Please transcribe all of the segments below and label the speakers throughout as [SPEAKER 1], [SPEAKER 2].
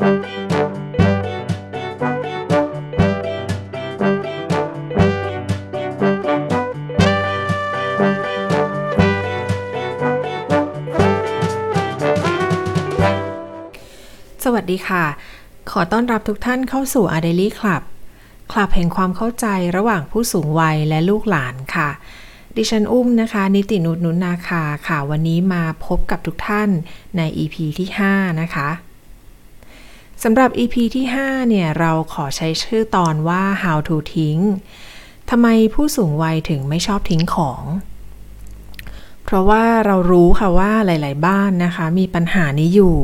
[SPEAKER 1] สวัสดีค่ะ ขอต้อนรับทุกท่านเข้าสู่ a d e l y Club คลับแห่งความเข้าใจระหว่างผู้สูงวัยและลูกหลานค่ะ ดิฉันอุ้มนะคะ นิตินุชนุนนาคาค่ะ วันนี้มาพบกับทุกท่านใน EP ที่ 5 นะคะ สำหรับ EP ที่ 5 เนี่ย เราขอใช้ชื่อตอนว่า how to ทิ้งทำไมผู้สูงวัยถึงไม่ชอบทิ้งของ เพราะว่าเรารู้ค่ะว่าหลาย ๆ บ้านนะคะ มีปัญหานี้อยู่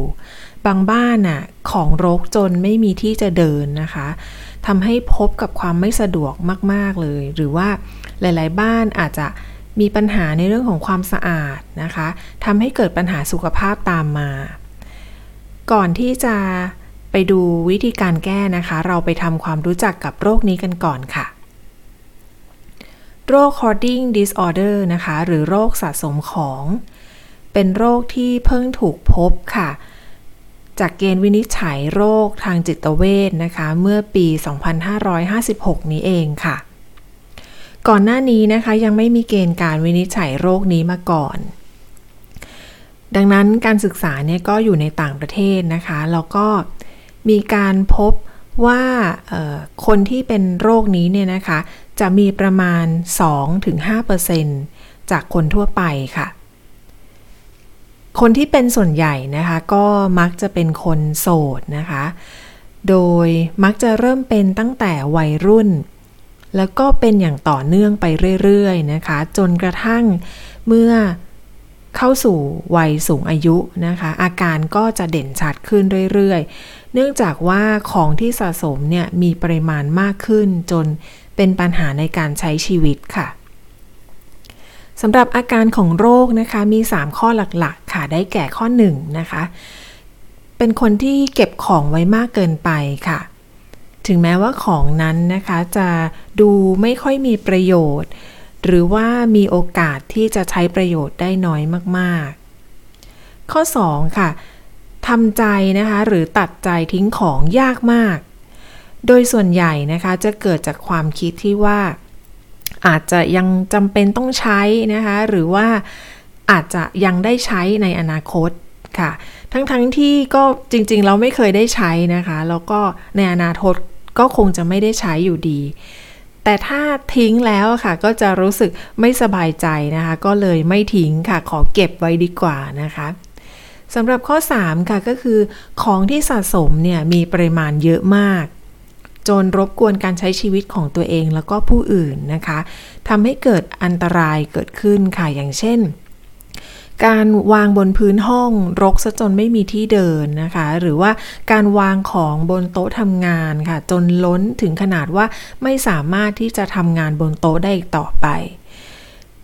[SPEAKER 1] บางบ้านน่ะของรกจนไม่มีที่จะเดินนะคะทำให้พบกับความไม่สะดวกมาก ๆ เลย หรือว่าหลาย ๆ บ้านอาจจะมีปัญหาในเรื่องของความสะอาดนะคะทำให้เกิดปัญหาสุขภาพตามมา ก่อนที่จะ ไปดูวิธีการแก้นะคะ เราไปทำความรู้จักกับโรคนี้กันก่อนค่ะ โรค hoarding disorder นะคะ หรือโรคสะสมของ เป็นโรคที่เพิ่งถูกพบค่ะ จากเกณฑ์วินิจฉัยโรคทางจิตเวชนะคะ เมื่อปี 2556 นี้เองค่ะ ก่อนหน้านี้นะคะยังไม่มีเกณฑ์การวินิจฉัยโรคนี้มาก่อนดังนั้นการศึกษาเนี่ยก็อยู่ในต่างประเทศนะคะ แล้วก็ มีการพบว่าคนที่เป็นโรคนี้เนี่ยนะคะ จะมีประมาณ 2-5%จากคนทั่วไปค่ะ คนที่เป็นส่วนใหญ่นะคะ ก็มักจะเป็นคนโสดนะคะ โดยมักจะเริ่มเป็นตั้งแต่วัยรุ่น แล้วก็เป็นอย่างต่อเนื่องไปเรื่อยๆนะคะ จนกระทั่งเมื่อ เข้าสู่วัยสูงอายุนะคะ อาการก็จะเด่นชัดขึ้นเรื่อยๆ เนื่องจากว่าของที่สะสมเนี่ยมีปริมาณมากขึ้นจนเป็นปัญหาในการใช้ชีวิตค่ะสำหรับอาการของโรคนะคะมี 3 ข้อหลักๆ ค่ะได้แก่ข้อ 1 นะคะ เป็นคนที่เก็บของไว้มากเกินไปค่ะ ถึงแม้ว่าของนั้นนะคะจะดูไม่ค่อยมีประโยชน์ หรือว่ามีโอกาสที่จะใช้ประโยชน์ได้น้อยมากๆ ข้อ 2 ค่ะทำใจนะคะหรือตัดใจทิ้งของยากมาก โดยส่วนใหญ่นะคะจะเกิดจากความคิดที่ว่า อาจจะยังจำเป็นต้องใช้นะคะหรือว่าอาจจะยังได้ใช้ในอนาคตค่ะ ทั้งๆทที่ก็จริงๆ เราไม่เคยได้ใช้นะคะ แล้วก็ในอนาคตก็คงจะไม่ได้ใช้อยู่ดี แต่ถ้าทิ้งแล้วค่ะ ก็จะรู้สึกไม่สบายใจนะคะ ก็เลยไม่ทิ้งค่ะ ขอเก็บไว้ดีกว่านะคะสำหรับข้อ 3 ค่ะก็คือของที่สะสมเนี่ยมีปริมาณเยอะมาก จนรบกวนการใช้ชีวิตของตัวเองแล้วก็ผู้อื่นนะคะทำให้เกิดอันตรายเกิดขึ้นค่ะอย่างเช่น การวางบนพื้นห้องรกซะจนไม่มีที่เดินนะคะ หรือว่าการวางของบนโต๊ะทำงานค่ะ จนล้นถึงขนาดว่าไม่สามารถที่จะทำงานบนโต๊ะได้อีกต่อไป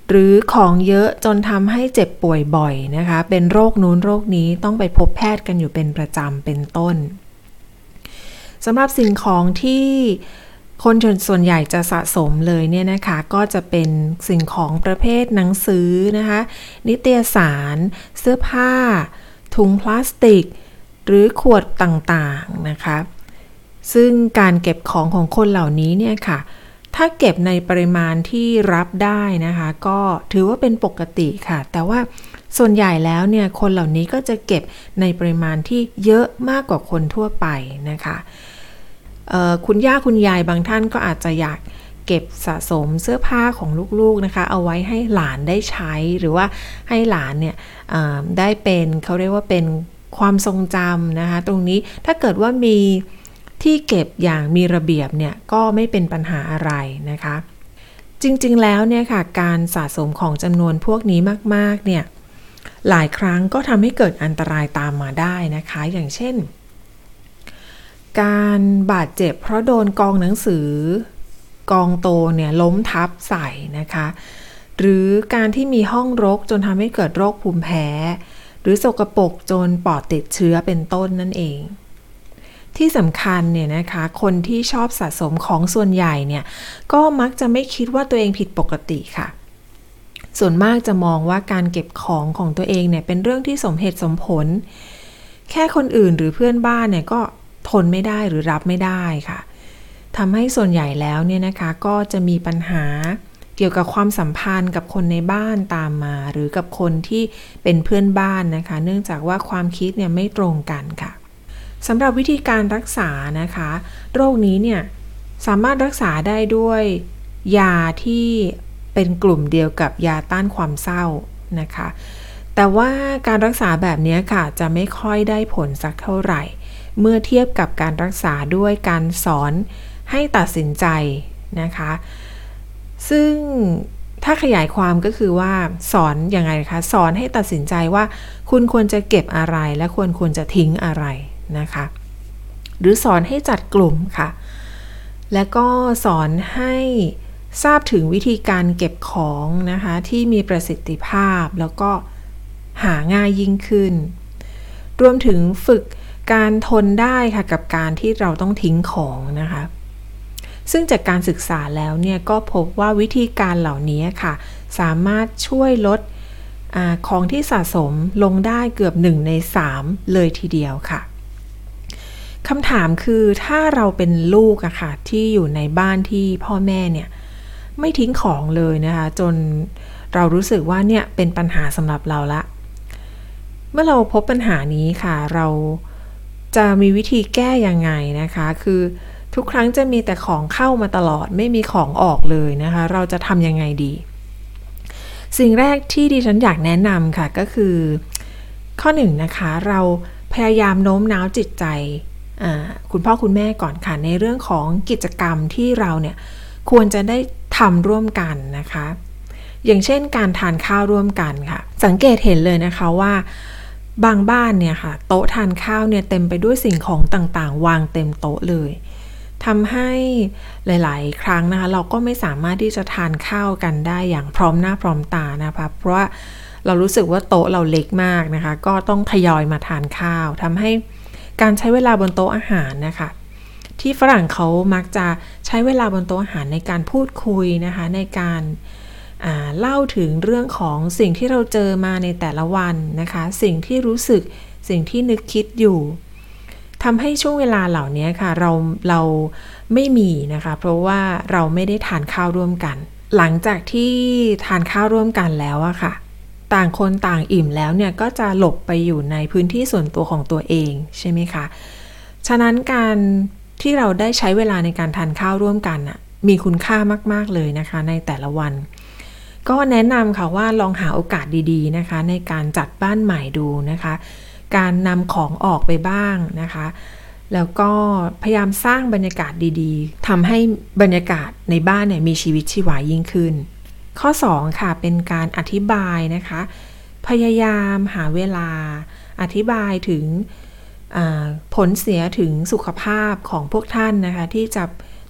[SPEAKER 1] หรือของเยอะจนทำให้เจ็บป่วยบ่อยนะคะ เป็นโรคนู้นโรคนี้ต้องไปพบแพทย์กันอยู่เป็นประจำเป็นต้นสำหรับสิ่งของที่ คนส่วนใหญ่จะสะสมเลยเนี่ยนะคะก็จะเป็นสิ่งของประเภทหนังสือนะคะ นิตยสาร เสื้อผ้า ถุงพลาสติก หรือขวดต่างๆนะคะ ซึ่งการเก็บของของคนเหล่านี้เนี่ยค่ะ ถ้าเก็บในปริมาณที่รับได้นะคะ ก็ถือว่าเป็นปกติค่ะ แต่ว่าส่วนใหญ่แล้วเนี่ยคนเหล่านี้ก็จะเก็บในปริมาณที่เยอะมากกว่าคนทั่วไปนะคะ คุณย่าคุณยายบางท่านก็อาจจะอยากเก็บสะสมเสื้อผ้าของลูกๆนะคะ เอาไว้ให้หลานได้ใช้หรือว่าให้หลานเนี่ยได้เป็นเขาเรียกว่าเป็นความทรงจำนะคะ ตรงนี้ถ้าเกิดว่ามีที่เก็บอย่างมีระเบียบเนี่ยก็ไม่เป็นปัญหาอะไรนะคะ จริงๆแล้วเนี่ยค่ะการสะสมของจำนวนพวกนี้มากๆเนี่ยหลายครั้งก็ทำให้เกิดอันตรายตามมาได้นะคะ อย่างเช่น การบาดเจ็บเพราะโดนกองหนังสือกองโตเนี่ยล้มทับใส่นะคะ หรือการที่มีห้องรกจนทำให้เกิดโรคภูมิแพ้ หรือสกรปรกจนปอดติดเชื้อเป็นต้นนั่นเอง ที่สำคัญเนี่ยนะคะ คนที่ชอบสะสมของส่วนใหญ่เนี่ยก็มักจะไม่คิดว่าตัวเองผิดปกติค่ะ ส่วนมากจะมองว่าการเก็บของของตัวเองเนี่ยเป็นเรื่องที่สมเหตุสมผล แค่คนอื่นหรือเพื่อนบ้านเนี่ยก็ ทนไม่ได้หรือรับไม่ได้ค่ะทำให้ส่วนใหญ่แล้วเนี่ยนะคะก็จะมีปัญหาเกี่ยวกับความสัมพันธ์กับคนในบ้านตามมา หรือกับคนที่เป็นเพื่อนบ้านนะคะ เนื่องจากว่าความคิดเนี่ยไม่ตรงกันค่ะสำหรับวิธีการรักษานะคะ โรคนี้เนี่ยสามารถรักษาได้ด้วยยาที่เป็นกลุ่มเดียวกับยาต้านความเศร้านะคะ แต่ว่าการรักษาแบบนี้ค่ะจะไม่ค่อยได้ผลสักเท่าไหร่ เมื่อเทียบกับการรักษาด้วยการสอนให้ตัดสินใจนะคะ ซึ่งถ้าขยายความก็คือว่าสอนอยังไงคะ สอนให้ตัดสินใจว่าคุณควรจะเก็บอะไรและควรควรจะทิ้งอะไรนะคะ หรือสอนให้จัดกลุ่มค่ะ และก็สอนให้ทราบถึงวิธีการเก็บของนะคะ ที่มีประสิทธิภาพแล้วก็หาง่ายยิ่งขึ้น รวมถึงฝึก การทนได้ค่ะกับการที่เราต้องทิ้งของนะคะ ซึ่งจากการศึกษาแล้วเนี่ยก็พบว่าวิธีการเหล่านี้ค่ะ สามารถช่วยลดอของที่สะสมลงได้เกือบ1ใน 3 เลยทีเดียวค่ะคำถามคือถ้าเราเป็นลูกอะค่ะที่อยู่ในบ้านที่พ่อแม่เนี่ยไม่ทิ้งของเลยนะคะ จนเรารู้สึกว่าเนี่ยเป็นปัญหาสำหรับเราละ เมื่อเราพบปัญหานี้ค่ะ เรา จะมีวิธีแก้ยังไงนะคะ คือทุกครั้งจะมีแต่ของเข้ามาตลอดไม่มีของออกเลยนะคะ เราจะทำยังไงดี สิ่งแรกที่ดิฉันอยากแนะนำค่ะก็คือ ข้อหนึ่งนะคะ เราพยายามโน้มน้าวจิตใจคุณพ่อคุณแม่ก่อนค่ะ ในเรื่องของกิจกรรมที่เราเนี่ยควรจะได้ทำร่วมกันนะคะ อย่างเช่นการทานข้าวร่วมกันค่ะ สังเกตเห็นเลยนะคะว่า บางบ้านเนี่ยค่ะโต๊ะทานข้าวเนี่ยเต็มไปด้วยสิ่งของต่างๆ วางเต็มโต๊ะเลยทำให้หลาย ๆ ครั้งนะคะ เราก็ไม่สามารถที่จะทานข้าวกันได้อย่างพร้อมหน้าพร้อมตานะคะเพราะว่าเรารู้สึกว่าโต๊ะเราเล็กมากนะคะ ก็ต้องทยอยมาทานข้าวทำให้การใช้เวลาบนโต๊ะอาหารนะคะที่ฝรั่งเขามักจะใช้เวลาบนโต๊ะอาหารในการพูดคุยนะคะ ในการเเล่าถึงเรื่องของสิ่งที่เราเจอมาในแต่ละวันนะคะ สิ่งที่รู้สึกสิ่งที่นึกคิดอยู่ทำให้ช่วงเวลาเหล่านี้ค่ะเราเราไม่มีนะคะ เพราะว่าเราไม่ได้ทานข้าวร่วมกัน หลังจากที่ทานข้าวร่วมกันแล้วอะค่ะ ต่างคนต่างอิ่มแล้วเนี่ยก็จะหลบไปอยู่ในพื้นที่ส่วนตัวของตัวเองใช่ไหมคะฉะนั้นการที่เราได้ใช้เวลาในการทานข้าวร่วมกันอะมีคุณค่ามาก ๆ เลยนะคะในแต่ละวัน ก็แนะนำค่ะว่าลองหาโอกาสดีๆนะคะ ในการจัดบ้านใหม่ดูนะคะ การนำของออกไปบ้างนะคะ แล้วก็พยายามสร้างบรรยากาศดีๆทำให้บรรยากาศในบ้านเนี่ยมีชีวิตชีวายิ่งขึ้น ข้อ 2 ค่ะเป็นการอธิบายนะคะ พยายามหาเวลา อธิบายถึงผลเสียถึงสุขภาพของพวกท่านนะคะ ที่จะ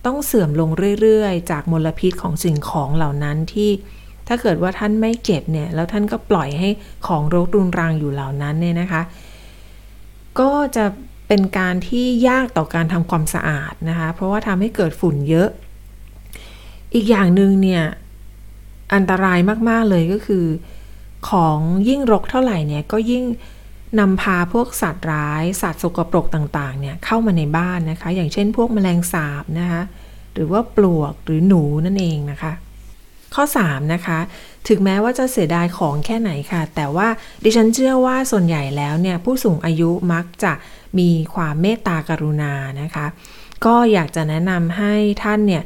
[SPEAKER 1] ต้องเสื่อมลงเรื่อยๆ จากมลพิษของสิ่งของเหล่านั้นที่ ถ้าเกิดว่าท่านไม่เก็บเนี่ย แล้วท่านก็ปล่อยให้ของรกรุงรังอยู่เหล่านั้นเนี่ยนะคะ ก็จะเป็นการที่ยากต่อการทำความสะอาดนะคะ เพราะว่าทำให้เกิดฝุ่นเยอะ อีกอย่างหนึ่งเนี่ยอันตรายมาก ๆ เลยก็คือ ของยิ่งรกเท่าไหร่เนี่ยก็ยิ่งนำพาพวกสัตว์ร้าย สัตว์สกปรกต่างๆเนี่ยเข้ามาในบ้านนะคะ อย่างเช่นพวกแมลงสาบนะคะ หรือว่าปลวกหรือหนูนั่นเองนะคะ ข้อ 3 นะคะ ถึงแม้ว่าจะเสียดายของแค่ไหนค่ะ แต่ว่าดิฉันเชื่อว่าส่วนใหญ่แล้วเนี่ย ผู้สูงอายุมักจะมีความเมตตากรุณานะคะ ก็อยากจะแนะนำให้ท่านเนี่ย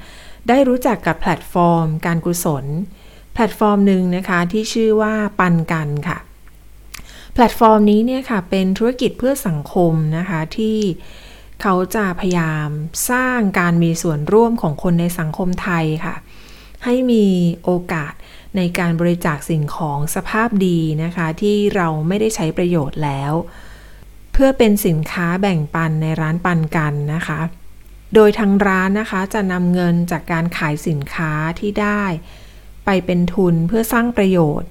[SPEAKER 1] ได้รู้จักกับแพลตฟอร์ม การกุศล แพลตฟอร์มหนึ่งนะคะที่ชื่อว่าปันกันค่ะ แพลตฟอร์มนี้เนี่ยค่ะเป็นธุรกิจเพื่อสังคมนะคะที่เขาจะพยายามสร้างการมีส่วนร่วมของคนในสังคมไทยค่ะ ให้มีโอกาสในการบริจาคสิ่งของสภาพดีนะคะ ที่เราไม่ได้ใช้ประโยชน์แล้ว เพื่อเป็นสินค้าแบ่งปันในร้านปันกันนะคะ โดยทางร้านนะคะจะนำเงินจากการขายสินค้าที่ได้ ไปเป็นทุนเพื่อสร้างประโยชน์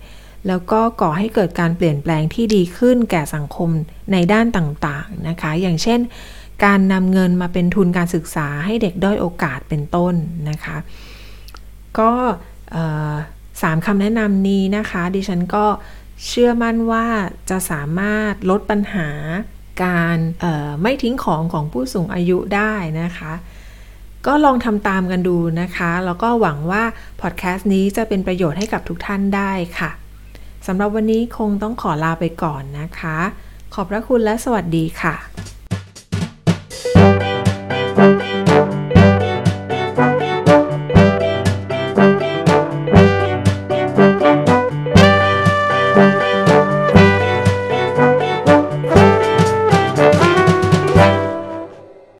[SPEAKER 1] แล้วก็ก่อให้เกิดการเปลี่ยนแปลงที่ดีขึ้นแก่สังคมในด้านต่างๆนะคะ อย่างเช่น การนำเงินมาเป็นทุนการศึกษาให้เด็กด้อยโอกาสเป็นต้นนะคะ ก็สามคำแนะนำนี้นะคะ ดิฉันก็เชื่อมั่นว่าจะสามารถลดปัญหาการไม่ทิ้งของของผู้สูงอายุได้นะคะ ก็ลองทำตามกันดูนะคะ แล้วก็หวังว่าพอดแคสต์นี้จะเป็นประโยชน์ให้กับทุกท่านได้ค่ะสำหรับวันนี้คงต้องขอลาไปก่อนนะคะ ขอบพระคุณและสวัสดีค่ะ